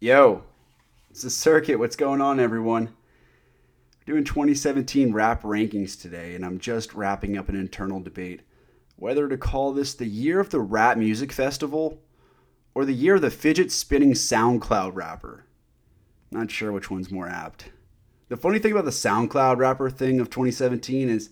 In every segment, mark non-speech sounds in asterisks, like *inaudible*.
Yo, it's the circuit. What's going on, everyone? We're doing 2017 rap rankings today, and I'm just wrapping up an internal debate whether to call this the year of the rap music festival or the year of the fidget spinning SoundCloud rapper. Not sure which one's more apt. The funny thing about the SoundCloud rapper thing of 2017 is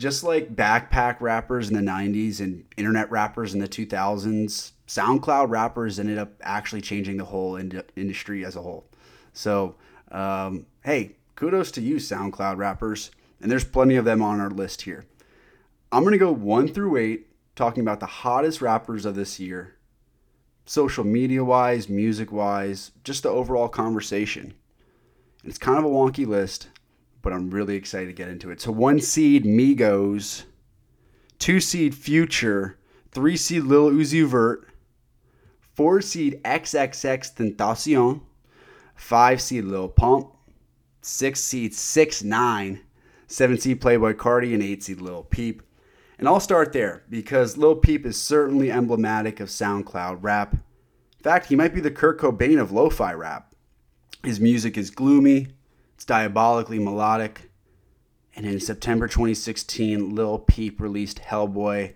just like backpack rappers in the 90s and internet rappers in the 2000s, SoundCloud rappers ended up actually changing the whole ind- industry as a whole. So, um, hey, kudos to you, SoundCloud rappers. And there's plenty of them on our list here. I'm going to go one through eight, talking about the hottest rappers of this year, social media wise, music wise, just the overall conversation. It's kind of a wonky list, but I'm really excited to get into it. So, one seed Migos, two seed Future, three seed Lil Uzi Vert, four seed XXXTentacion, five seed Lil Pump, six seed Six Nine, seven seed Playboi Carti, and eight seed Lil Peep. And I'll start there because Lil Peep is certainly emblematic of SoundCloud rap. In fact, he might be the Kurt Cobain of lo-fi rap. His music is gloomy, it's diabolically melodic, and in September 2016, Lil Peep released Hellboy.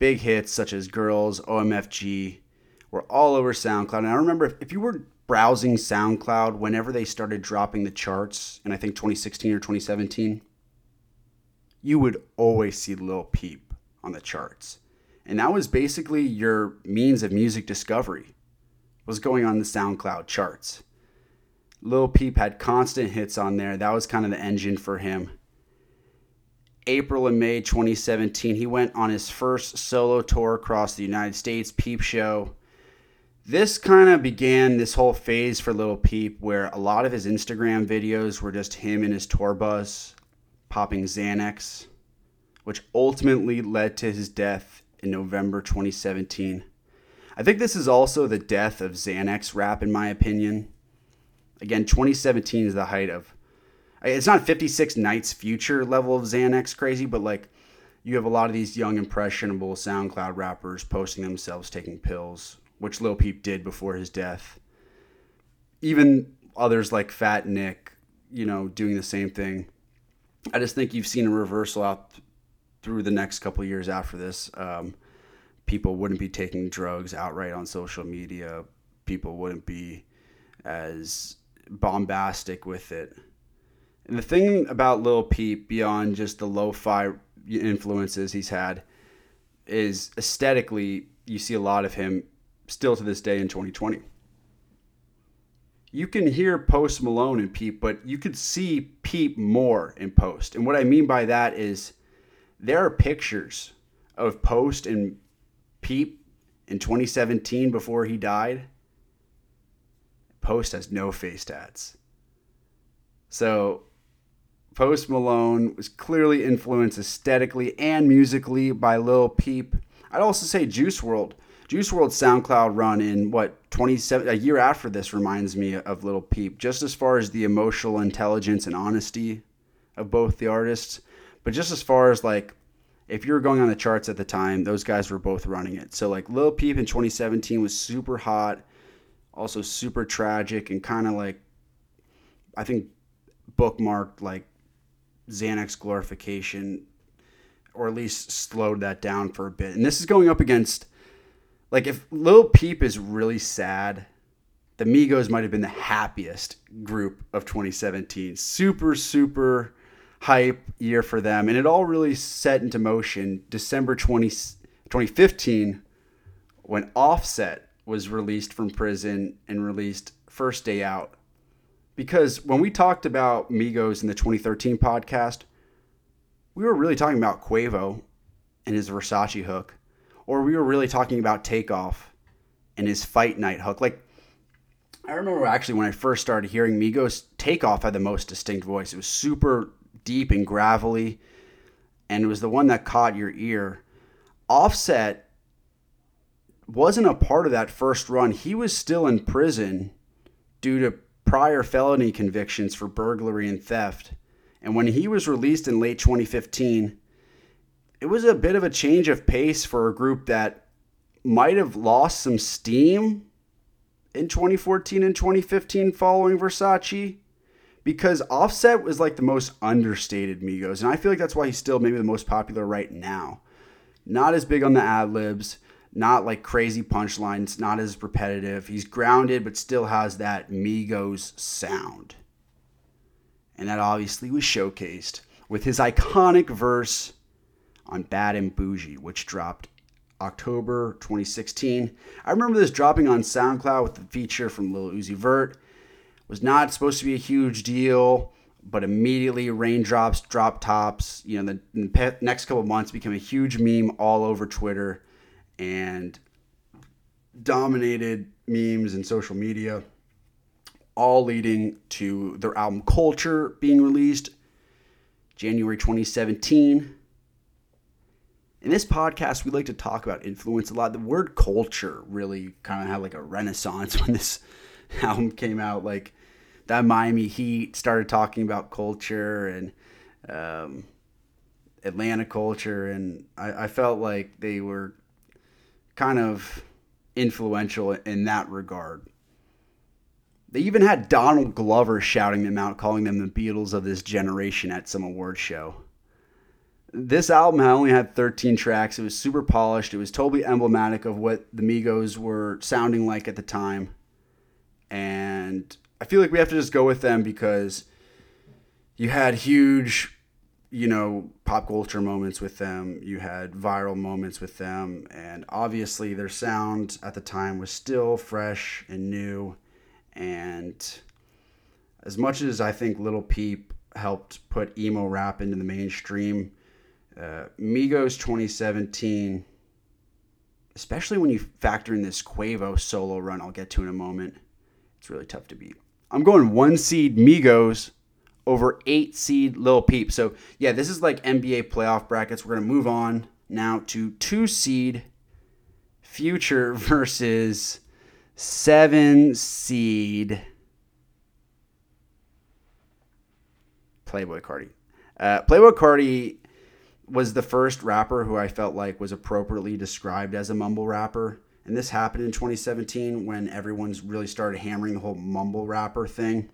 Big hits such as Girls, OMFG were all over SoundCloud. And I remember if you were browsing SoundCloud whenever they started dropping the charts, in I think 2016 or 2017, you would always see Lil Peep on the charts. And that was basically your means of music discovery was going on the SoundCloud charts. Lil Peep had constant hits on there. That was kind of the engine for him. April and May 2017, he went on his first solo tour across the United States, Peep Show. This kind of began this whole phase for Lil Peep where a lot of his Instagram videos were just him in his tour bus popping Xanax, which ultimately led to his death in November 2017. I think this is also the death of Xanax rap, in my opinion. Again, 2017 is the height of. It's not 56 Nights Future level of Xanax crazy, but like you have a lot of these young, impressionable SoundCloud rappers posting themselves taking pills, which Lil Peep did before his death. Even others like Fat Nick, you know, doing the same thing. I just think you've seen a reversal out through the next couple years after this. Um, people wouldn't be taking drugs outright on social media. People wouldn't be as bombastic with it. And the thing about Lil Peep, beyond just the lo-fi influences he's had, is aesthetically you see a lot of him still to this day in 2020 you can hear Post Malone and Peep, but you could see Peep more in Post. And what I mean by that is there are pictures of Post and Peep in 2017 before he died. Post has no face tats. So Post Malone was clearly influenced aesthetically and musically by Lil Peep. I'd also say Juice WRLD Juice WRLD SoundCloud run in what 27 a year after this reminds me of Lil Peep, just as far as the emotional intelligence and honesty of both the artists, but just as far as like if you were going on the charts at the time, those guys were both running it. So like Lil Peep in 2017 was super hot, also super tragic and kind of like I think bookmarked like Xanax glorification or at least slowed that down for a bit. And this is going up against like if Lil Peep is really sad, the Migos might have been the happiest group of 2017. Super, super hype year for them. And it all really set into motion December 20, 2015 when Offset was released from prison and released First Day Out. Because when we talked about Migos in the 2013 podcast, we were really talking about Quavo and his Versace hook or we were really talking about Takeoff and his fight night hook. Like, I remember actually when I first started hearing Migos, Takeoff had the most distinct voice. It was super deep and gravelly, and it was the one that caught your ear. Offset wasn't a part of that first run. He was still in prison due to prior felony convictions for burglary and theft. And when he was released in late 2015, it was a bit of a change of pace for a group that might have lost some steam in 2014 and 2015 following Versace because Offset was like the most understated Migos, and I feel like that's why he's still maybe the most popular right now. Not as big on the ad libs, not like crazy punchlines, not as repetitive. He's grounded, but still has that Migos sound. And that obviously was showcased with his iconic verse on Bad and Bougie, which dropped October 2016. I remember this dropping on SoundCloud with the feature from Lil Uzi Vert. Was not supposed to be a huge deal, but immediately raindrops, drop tops, you know, the, the next couple months became a huge meme all over Twitter and dominated memes and social media, all leading to their album Culture being released January 2017. In this podcast, we like to talk about influence a lot. The word culture really kind of had like a renaissance *laughs* when this album came out. Like that Miami Heat started talking about culture and um, Atlanta culture, and I, I felt like they were kind of influential in that regard. They even had Donald Glover shouting them out, calling them the Beatles of this generation at some award show. This album had only had 13 tracks. It was super polished. It was totally emblematic of what the Migos were sounding like at the time. And I feel like we have to just go with them because you had huge you know, pop culture moments with them. You had viral moments with them. And obviously, their sound at the time was still fresh and new. And as much as I think Lil Peep helped put emo rap into the mainstream, uh, Migos 2017, especially when you factor in this Quavo solo run I'll get to in a moment, it's really tough to beat. I'm going one seed Migos over eight seed Lil Peep. So yeah, this is like NBA playoff brackets. We're gonna move on now to two seed Future *laughs* versus seven seed Playboi Carti. Uh, Playboi Carti was the first rapper who I felt like was appropriately described as a mumble rapper. And this happened in 2017 when everyone's really started hammering the whole mumble rapper thing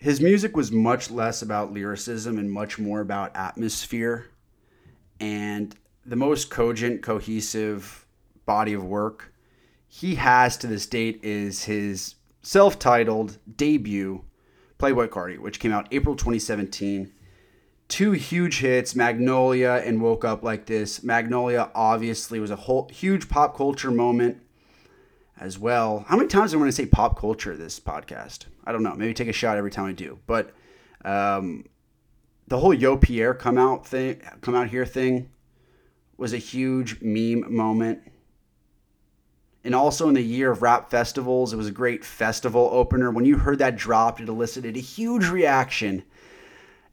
his music was much less about lyricism and much more about atmosphere. And the most cogent, cohesive body of work he has to this date is his self titled debut, Playboi Carti, which came out April 2017. Two huge hits, Magnolia and Woke Up Like This. Magnolia obviously was a whole huge pop culture moment as well. How many times do I want to say pop culture this podcast? I don't know. Maybe take a shot every time I do. But um, the whole Yo Pierre come out thing, come out here thing, was a huge meme moment. And also in the year of rap festivals, it was a great festival opener. When you heard that dropped, it elicited a huge reaction.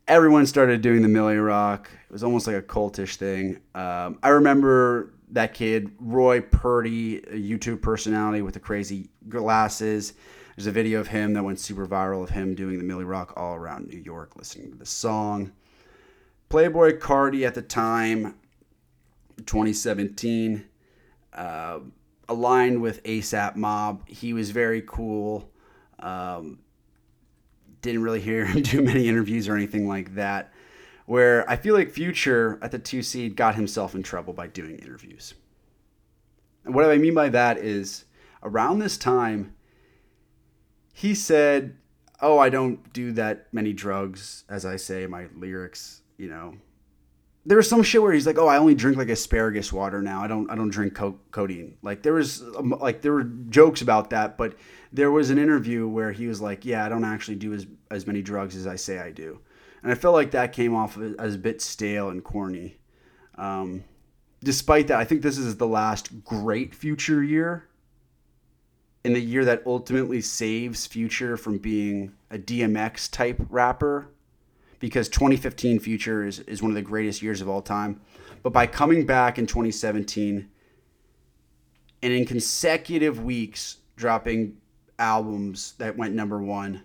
Everyone started doing the Milly Rock. It was almost like a cultish thing. Um, I remember that kid, Roy Purdy, a YouTube personality with the crazy glasses. There's a video of him that went super viral of him doing the Milly Rock all around New York, listening to the song. Playboi Carti at the time, 2017, uh, aligned with ASAP Mob. He was very cool. Um, didn't really hear *laughs* him do many interviews or anything like that where I feel like Future at the two seed got himself in trouble by doing interviews. And what I mean by that is around this time, he said, Oh, I don't do that many drugs, as I say my lyrics, you know. There was some shit where he's like, "Oh, I only drink like asparagus water now. I don't, I don't drink co- codeine." Like there was, um, like there were jokes about that, but there was an interview where he was like, "Yeah, I don't actually do as as many drugs as I say I do." and I felt like that came off as a bit stale and corny. Um, despite that, I think this is the last great Future year, in the year that ultimately saves Future from being a DMX type rapper, because 2015 Future is, is one of the greatest years of all time. But by coming back in 2017 and in consecutive weeks dropping albums that went number one,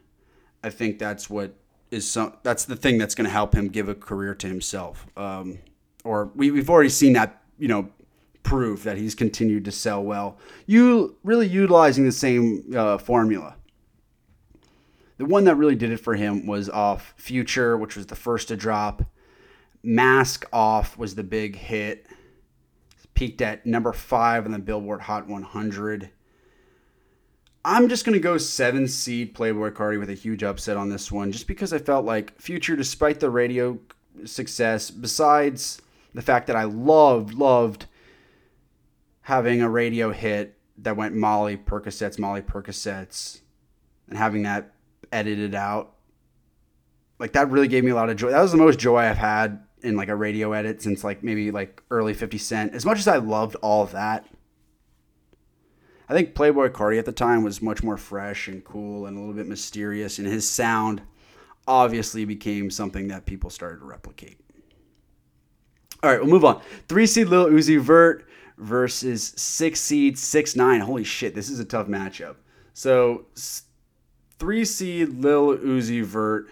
I think that's what is some that's the thing that's going to help him give a career to himself. Um, or we, we've already seen that you know proof that he's continued to sell well. You really utilizing the same uh, formula. The one that really did it for him was off Future, which was the first to drop. Mask Off was the big hit. Peaked at number five on the Billboard Hot 100. I'm just going to go seven seed Playboi Carti with a huge upset on this one, just because I felt like Future, despite the radio success, besides the fact that I loved, loved having a radio hit that went Molly Percocets, Molly Percocets, and having that edited out. Like that really gave me a lot of joy. That was the most joy I've had in like a radio edit since like maybe like early 50 Cent. As much as I loved all of that, I think Playboi Carti at the time was much more fresh and cool and a little bit mysterious, and his sound obviously became something that people started to replicate. All right, we'll move on. Three seed Lil Uzi Vert versus six seed six nine. Holy shit, this is a tough matchup. So three seed Lil Uzi Vert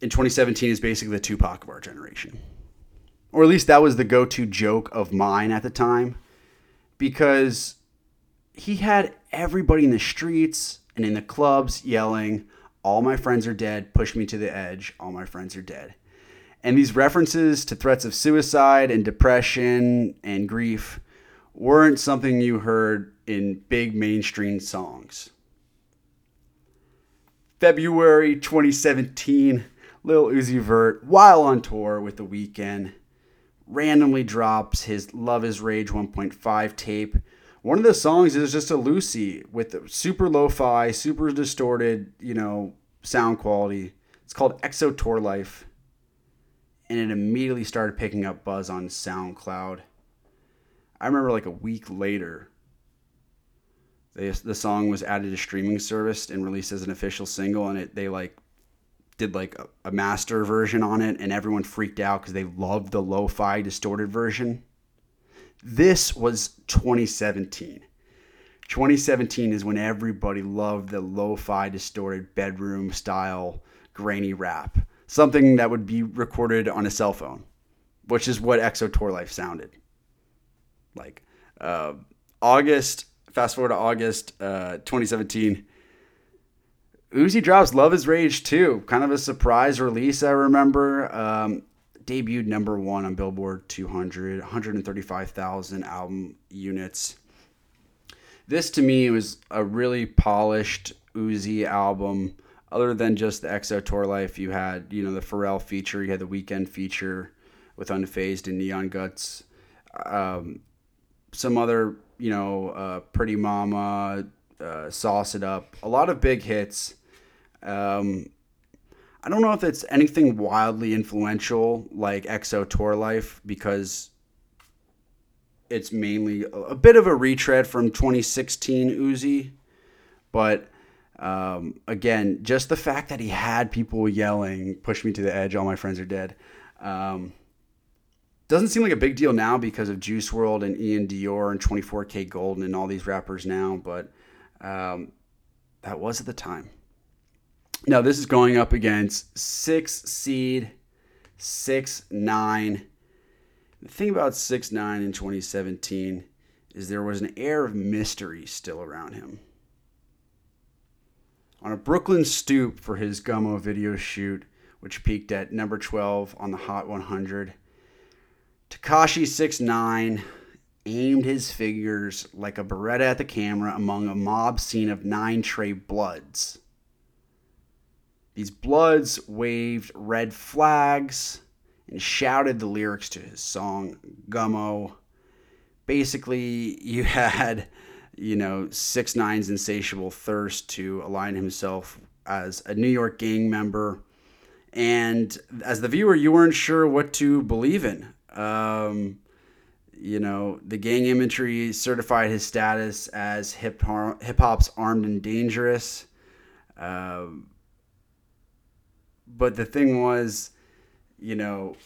in 2017 is basically the Tupac of our generation, or at least that was the go-to joke of mine at the time because he had everybody in the streets and in the clubs yelling, All my friends are dead, push me to the edge, all my friends are dead. And these references to threats of suicide and depression and grief weren't something you heard in big mainstream songs. February 2017, Lil Uzi Vert, while on tour with The Weeknd, randomly drops his Luv is Rage 1.5 tape. One of the songs is just a Lucy with super lo fi, super distorted, you know, sound quality. It's called XO Tour Llif3. And it immediately started picking up buzz on SoundCloud. I remember like a week later, they, the song was added to streaming service and released as an official single, and it they like did like a, a master version on it, and everyone freaked out because they loved the lo-fi distorted version. This was 2017. 2017 is when everybody loved the lo-fi distorted bedroom style grainy rap, something that would be recorded on a cell phone, which is what XO Tour Llif3 sounded like. Uh, August, fast forward to August uh, 2017 Uzi drops Luv is Rage too. Kind of a surprise release, I remember. Um, debuted number one on Billboard 200, 135,000 album units. This to me was a really polished Uzi album. Other than just the XO Tour Llif3, you had you know the Pharrell feature, you had the Weeknd feature with Unfazed and Neon Guts, um, some other you know uh, Pretty Mama, uh, Sauce It Up, a lot of big hits. Um, I don't know if it's anything wildly influential like XO Tour Llif3 because it's mainly a bit of a retread from 2016 Uzi, but um, again, just the fact that he had people yelling, "Push me to the edge! All my friends are dead." Um, doesn't seem like a big deal now because of Juice WRLD and iann dior and 24kGoldn and all these rappers now, but um, that was at the time. Now this is going up against six seed, six nine. The thing about six nine in 2017 is there was an air of mystery still around him. On a Brooklyn stoop for his Gummo video shoot, which peaked at number 12 on the Hot 100, Tekashi 69 aimed his figures like a Beretta at the camera among a mob scene of nine Trey Bloods. These Bloods waved red flags and shouted the lyrics to his song Gummo. Basically, you *laughs* had, you know, Six Nine's insatiable thirst to align himself as a New York gang member. And as the viewer, you weren't sure what to believe in. Um, you know, the gang imagery certified his status as hip hop's armed and dangerous. Um, but the thing was, you know,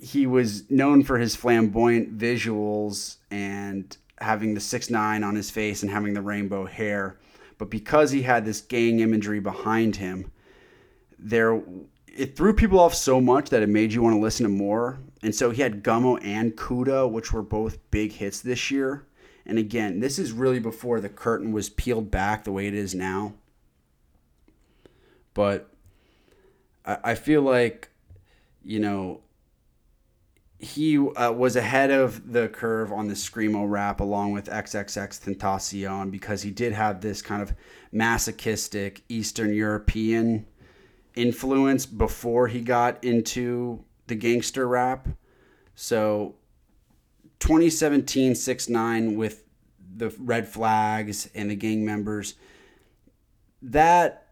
he was known for his flamboyant visuals and having the six nine on his face and having the rainbow hair. But because he had this gang imagery behind him, there it threw people off so much that it made you want to listen to more. And so he had Gummo and Kooda, which were both big hits this year. And again, this is really before the curtain was peeled back the way it is now. But I, I feel like, you know, he uh, was ahead of the curve on the screamo rap along with XXXTentacion because he did have this kind of masochistic Eastern European influence before he got into the gangster rap. So 2017 6 9 with the red flags and the gang members, that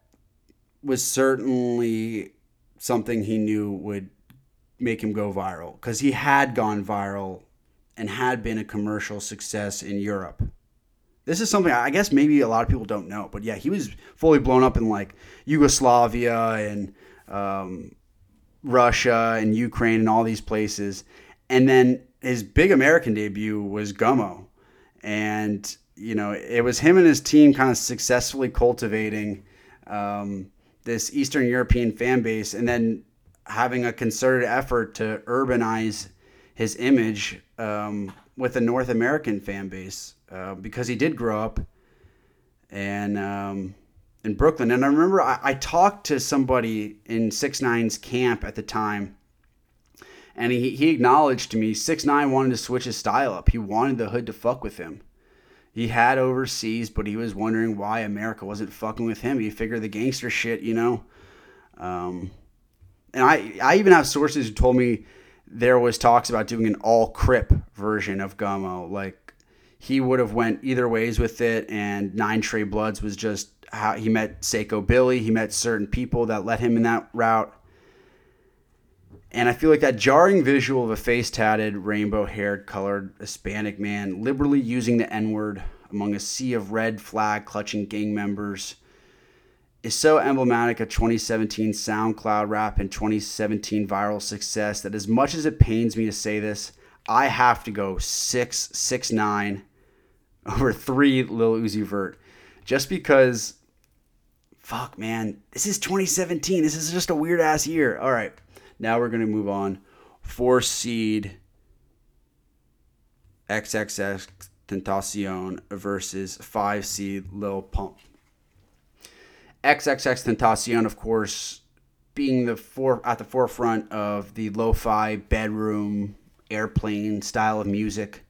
was certainly something he knew would make him go viral because he had gone viral and had been a commercial success in Europe. This is something I guess maybe a lot of people don't know, but yeah, he was fully blown up in like Yugoslavia and um, Russia and Ukraine and all these places. And then his big American debut was Gummo. And, you know, it was him and his team kind of successfully cultivating um, this Eastern European fan base and then having a concerted effort to urbanize his image um, with a North American fan base uh, because he did grow up and um, in Brooklyn. And I remember I, I talked to somebody in Six Nine's camp at the time, and he, he acknowledged to me Six Nine wanted to switch his style up. He wanted the hood to fuck with him. He had overseas, but he was wondering why America wasn't fucking with him. He figured the gangster shit, you know. Um, and I I even have sources who told me there was talks about doing an all Crip version of Gummo. Like he would have went either ways with it, and Nine Trey Bloods was just how he met Seqo Billy. He met certain people that led him in that route. And I feel like that jarring visual of a face tatted, rainbow haired, colored Hispanic man liberally using the N word among a sea of red flag clutching gang members is so emblematic of 2017 SoundCloud rap and 2017 viral success that as much as it pains me to say this, I have to go six six nine *laughs* over three Lil Uzi Vert, just because. Fuck, man, this is 2017. This is just a weird ass year. All right, now we're gonna move on. Four seed XXX Tentacion versus five seed Lil Pump. XXXTentacion, of course, being the for, at the forefront of the lo-fi bedroom airplane style of music,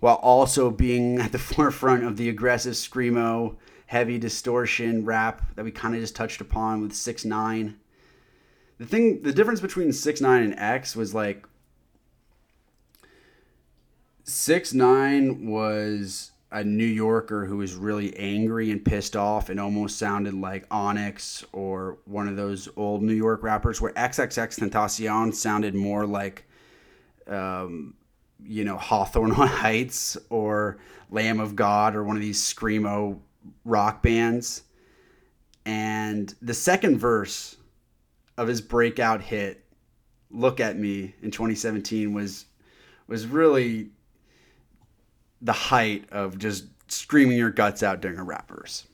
while also being at the *laughs* forefront of the aggressive screamo, heavy distortion rap that we kind of just touched upon with Six Nine. The thing, the difference between Six Nine and X was like Six Nine was a New Yorker who was really angry and pissed off and almost sounded like Onyx or one of those old New York rappers, where XXXTentacion sounded more like, um, you know, Hawthorne *laughs* Heights or Lamb of God or one of these screamo rock bands. And the second verse of his breakout hit, "Look at Me" in 2017 was was really the height of just screaming your guts out during a rap verse.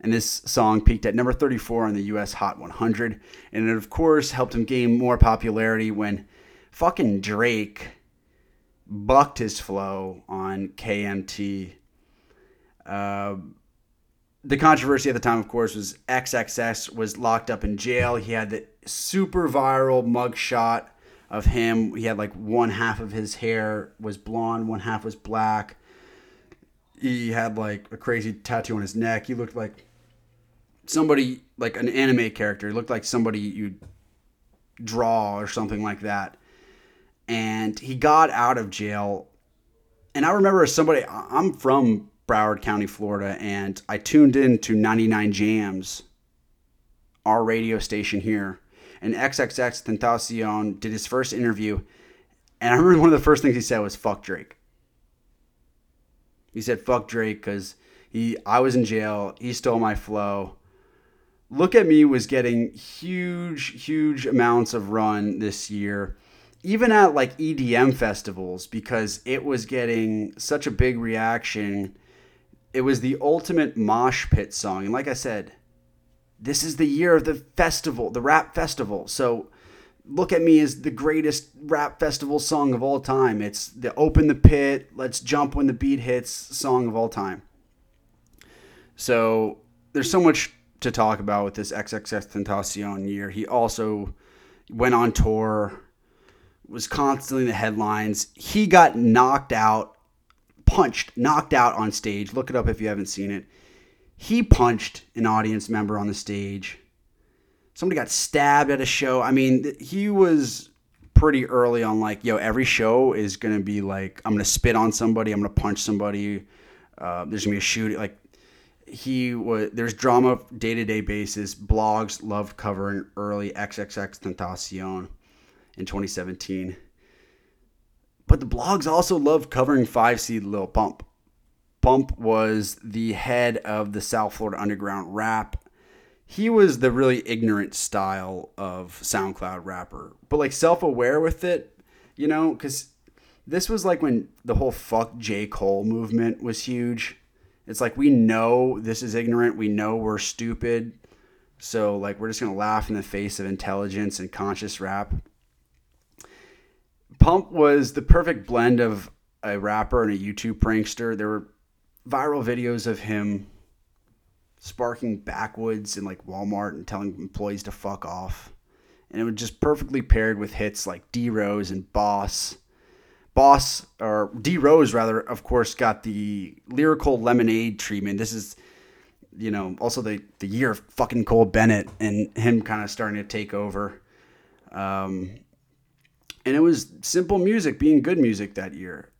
And this song peaked at number 34 on the US Hot 100. And it, of course, helped him gain more popularity when fucking Drake bucked his flow on KMT. Uh, the controversy at the time, of course, was XXX was locked up in jail. He had the super viral mugshot of him. He had like one half of his hair was blonde, one half was black. He had like a crazy tattoo on his neck. He looked like somebody like an anime character. He looked like somebody you'd draw or something like that. And he got out of jail. And I remember somebody I'm from Broward County, Florida, and I tuned in to 99 Jamz, our radio station here and XXXTentacion did his first interview, and I remember one of the first things he said was "fuck Drake." He said "fuck Drake" because he I was in jail. He stole my flow. Look at Me was getting huge, huge amounts of run this year, even at like EDM festivals because it was getting such a big reaction. It was the ultimate mosh pit song, and like I said, this is the year of the festival, the rap festival. So look at me as the greatest rap festival song of all time. It's the open the pit, let's jump when the beat hits song of all time. So there's so much to talk about with this XXXTentacion year. He also went on tour, was constantly in the headlines. He got knocked out, punched, knocked out on stage. Look it up if you haven't seen it. He punched an audience member on the stage. Somebody got stabbed at a show. I mean, he was pretty early on like, yo, every show is going to be like, I'm going to spit on somebody, I'm going to punch somebody. Uh, there's going to be a shooting. Like, he was there's drama day to day basis. Blogs loved covering early XXXTentacion in 2017, but the blogs also loved covering five seed Lil Pump. Pump was the head of the South Florida Underground rap. He was the really ignorant style of SoundCloud rapper, but like self aware with it, you know, because this was like when the whole fuck J. Cole movement was huge it's like we know this is ignorant. We know we're stupid. So like we're just gonna laugh in the face of intelligence and conscious rap. Pump was the perfect blend of a rapper and a YouTube prankster. There were viral videos of him sparking backwoods in like Walmart and telling employees to fuck off. And it was just perfectly paired with hits like D Rose and Boss Boss or D Rose rather, of course, got the lyrical lemonade treatment. This is, you know, also the the year of fucking Cole Bennett and him kind of starting to take over. Um, and it was simple music being good music that year,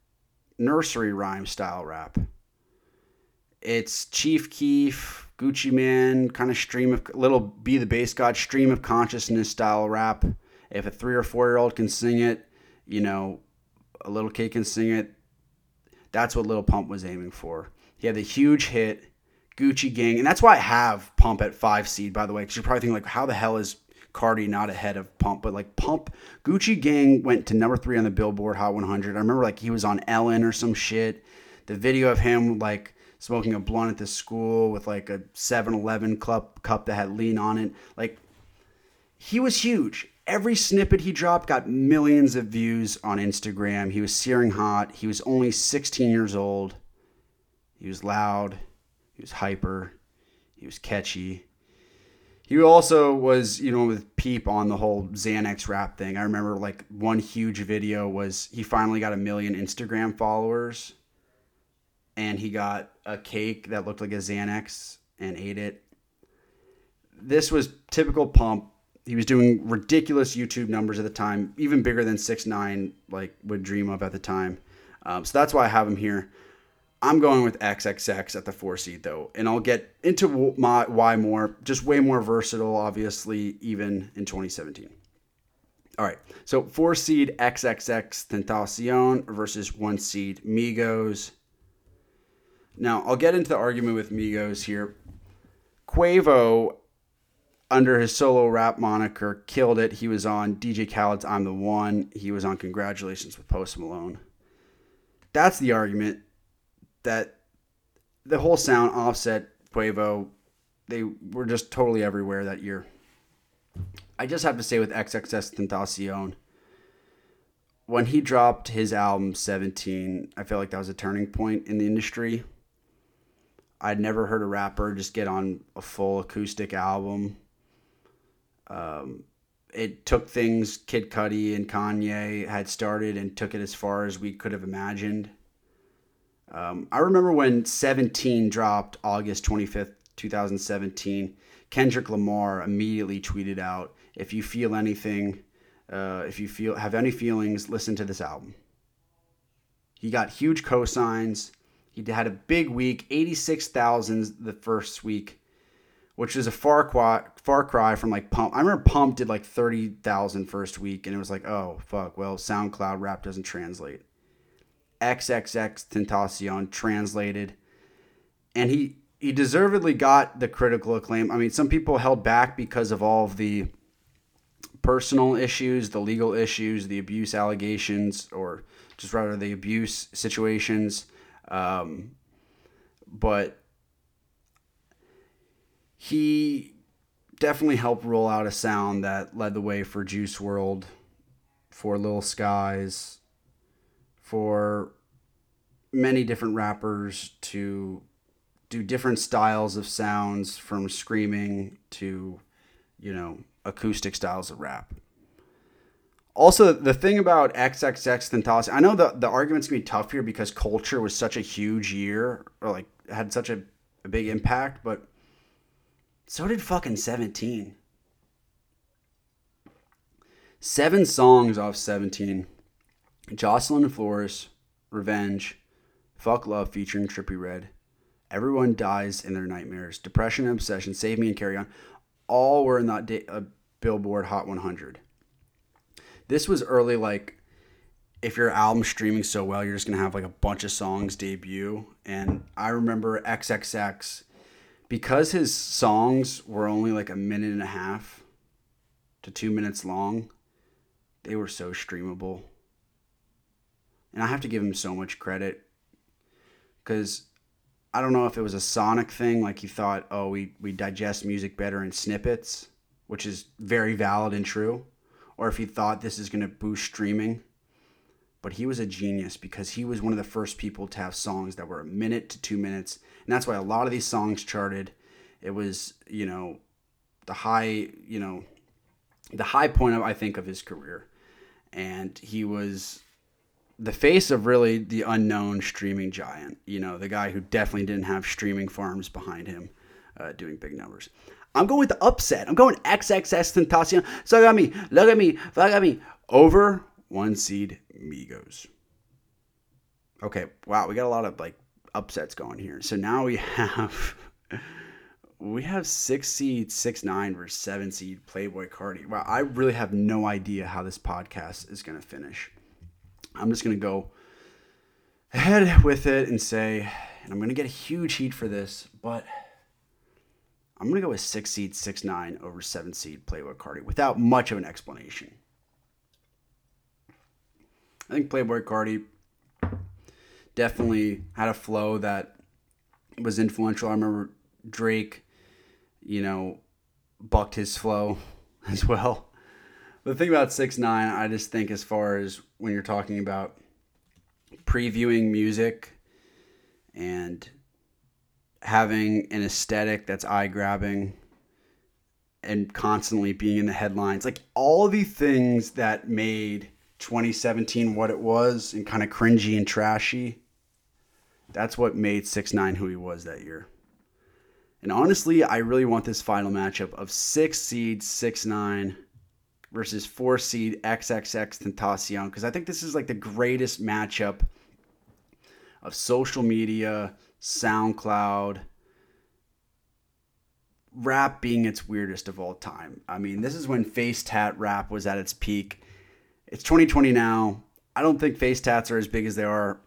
nursery rhyme style rap. It's Chief Keef, Gucci Mane, kind of stream of Lil B the BasedGod stream of consciousness style rap. If a three or four year old can sing it, you know, a little kid can sing it. That's what Lil Pump was aiming for. He had the huge hit, Gucci Gang, and that's why I have Pump at five seed. By the way, because you're probably thinking like, how the hell is Carti not ahead of Pump? But like Pump, Gucci Gang went to number three on the Billboard Hot 100. I remember like he was on Ellen or some shit. The video of him like smoking a blunt at the school with like a 7-Eleven cup cup that had lean on it. Like he was huge every snippet he dropped got millions of views on Instagram. He was searing hot. He was only 16 years old. He was loud. He was hyper. He was catchy. He also was, you know, with Peep on the whole Xanax rap thing. I remember like one huge video was he finally got a million Instagram followers and he got a cake that looked like a Xanax and ate it. This was typical pump he was doing ridiculous YouTube numbers at the time, even bigger than six nine like would dream of at the time. Um, so that's why I have him here. I'm going with XXX at the four seed though, and I'll get into my why more. Just way more versatile, obviously, even in 2017. All right, so four seed XXXTentacion versus one seed Migos. Now I'll get into the argument with Migos here. Quavo under his solo rap moniker, killed it. He was on DJ Khaled's I'm the One. He was on Congratulations with Post Malone. That's the argument that the whole sound offset Quavo, they were just totally everywhere that year. I just have to say with XXXTentacion, when he dropped his album 17, I feel like that was a turning point in the industry. I'd never heard a rapper just get on a full acoustic album um, it took things Kid Cudi and Kanye had started and took it as far as we could have imagined. Um, I remember when 17 dropped August 25th, 2017, Kendrick Lamar immediately tweeted out, if you feel anything, uh, if you feel have any feelings, listen to this album. He got huge cosigns. He had a big week, 86,000 the first week which is a far cry, far cry from like Pump. I remember Pump did like 30,000 first week, and it was like, oh, fuck, well, SoundCloud rap doesn't translate. XXXTentacion translated, and he, he deservedly got the critical acclaim. I mean, some people held back because of all of the personal issues, the legal issues, the abuse allegations, or just rather the abuse situations. Um, but he definitely helped roll out a sound that led the way for Juice WRLD, for Lil Skies, for many different rappers to do different styles of sounds from screaming to, you know, acoustic styles of rap. Also, the thing about XXXTentacion, I know the, the argument's gonna be tough here because culture was such a huge year, or like had such a, a big impact, but so did fucking 17. Seven songs off 17. Jocelyn Flores, Revenge, Fuck Love featuring Trippie Redd. Everyone Dies in Their Nightmares, Depression and Obsession, Save Me and Carry On, all were in that day, uh, Billboard Hot 100. This was early, like, if your album's streaming so well, you're just gonna have like a bunch of songs debut. And I remember XXX, because his songs were only like a minute and a half to two minutes long, they were so streamable. And I have to give him so much credit because I don't know if it was a sonic thing, like he thought, oh, we, we digest music better in snippets, which is very valid and true, or if he thought this is going to boost streaming. But he was a genius because he was one of the first people to have songs that were a minute to two minutes. And that's why a lot of these songs charted. It was, you know, the high, you know, the high point of, I think, of his career. And he was the face of really the unknown streaming giant. You know, the guy who definitely didn't have streaming farms behind him uh, doing big numbers. I'm going with the upset. I'm going XXXTentacion. So look at me, look at me, look at me. Over one seed Migos. Okay, wow, we got a lot of like upsets going here. So now we *laughs* have we have six seed, six nine versus seven seed Playboi Carti. Wow, I really have no idea how this podcast is gonna finish. I'm just going to go ahead with it and say, and I'm going to get a huge heat for this, but I'm going to go with six seed, six nine over seven seed Playboi Carti without much of an explanation. I think Playboi Carti definitely had a flow that was influential. I remember Drake, you know, bucked his flow *laughs* as well the thing about six nine, I just think as far as when you're talking about previewing music and having an aesthetic that's eye grabbing and constantly being in the headlines, like all the things that made 2017 what it was and kind of cringy and trashy. That's what made six nine who he was that year. And honestly, I really want this final matchup of six seeds, six nine versus four seed XXXTentacion because I think this is like the greatest matchup of social media, SoundCloud, rap being its weirdest of all time. I mean, this is when face tat rap was at its peak. It's 2020 now. I don't think face tats are as big as they are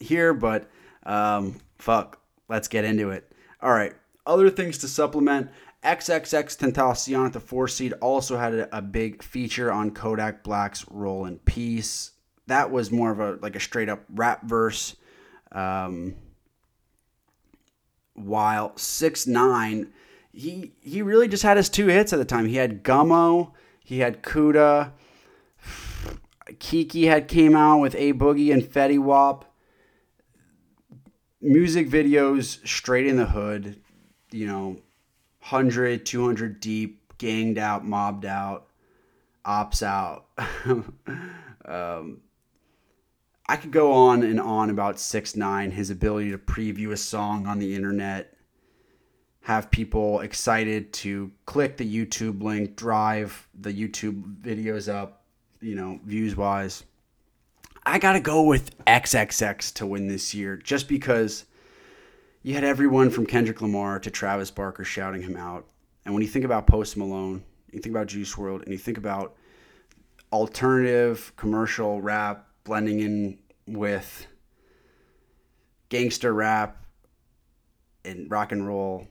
here, but um, fuck, let's get into it. All right, other things to supplement. XXXTentacion at the four seed also had a, big feature on Kodak Black's Roll in Peace. That was more of a like a straight up rap verse. Um, while six nine, he he really just had his two hits at the time. He had Gummo, he had Kooda. Keke had came out with A Boogie and Fetty Wap. Music videos straight in the hood, you know, 100, 200 deep, ganged out, mobbed out, ops out. *laughs* um, I could go on and on about six nine, his ability to preview a song on the internet, have people excited to click the YouTube link, drive the YouTube videos up, you know, views wise. I got to go with XXX to win this year just because you had everyone from Kendrick Lamar to Travis Barker shouting him out. And when you think about Post Malone, you think about Juice WRLD, and you think about alternative commercial rap blending in with gangster rap and rock and roll,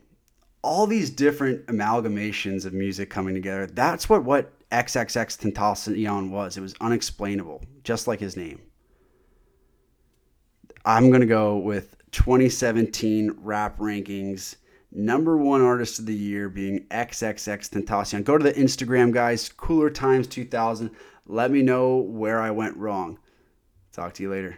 all these different amalgamations of music coming together. That's what what XXXTentacion was. It was unexplainable, just like his name. I'm gonna go with 2017 rap rankings number one artist of the year being XXXTentacion. Go to the Instagram, guys, Cooler Times 2000. Let me know where I went wrong. Talk to you later.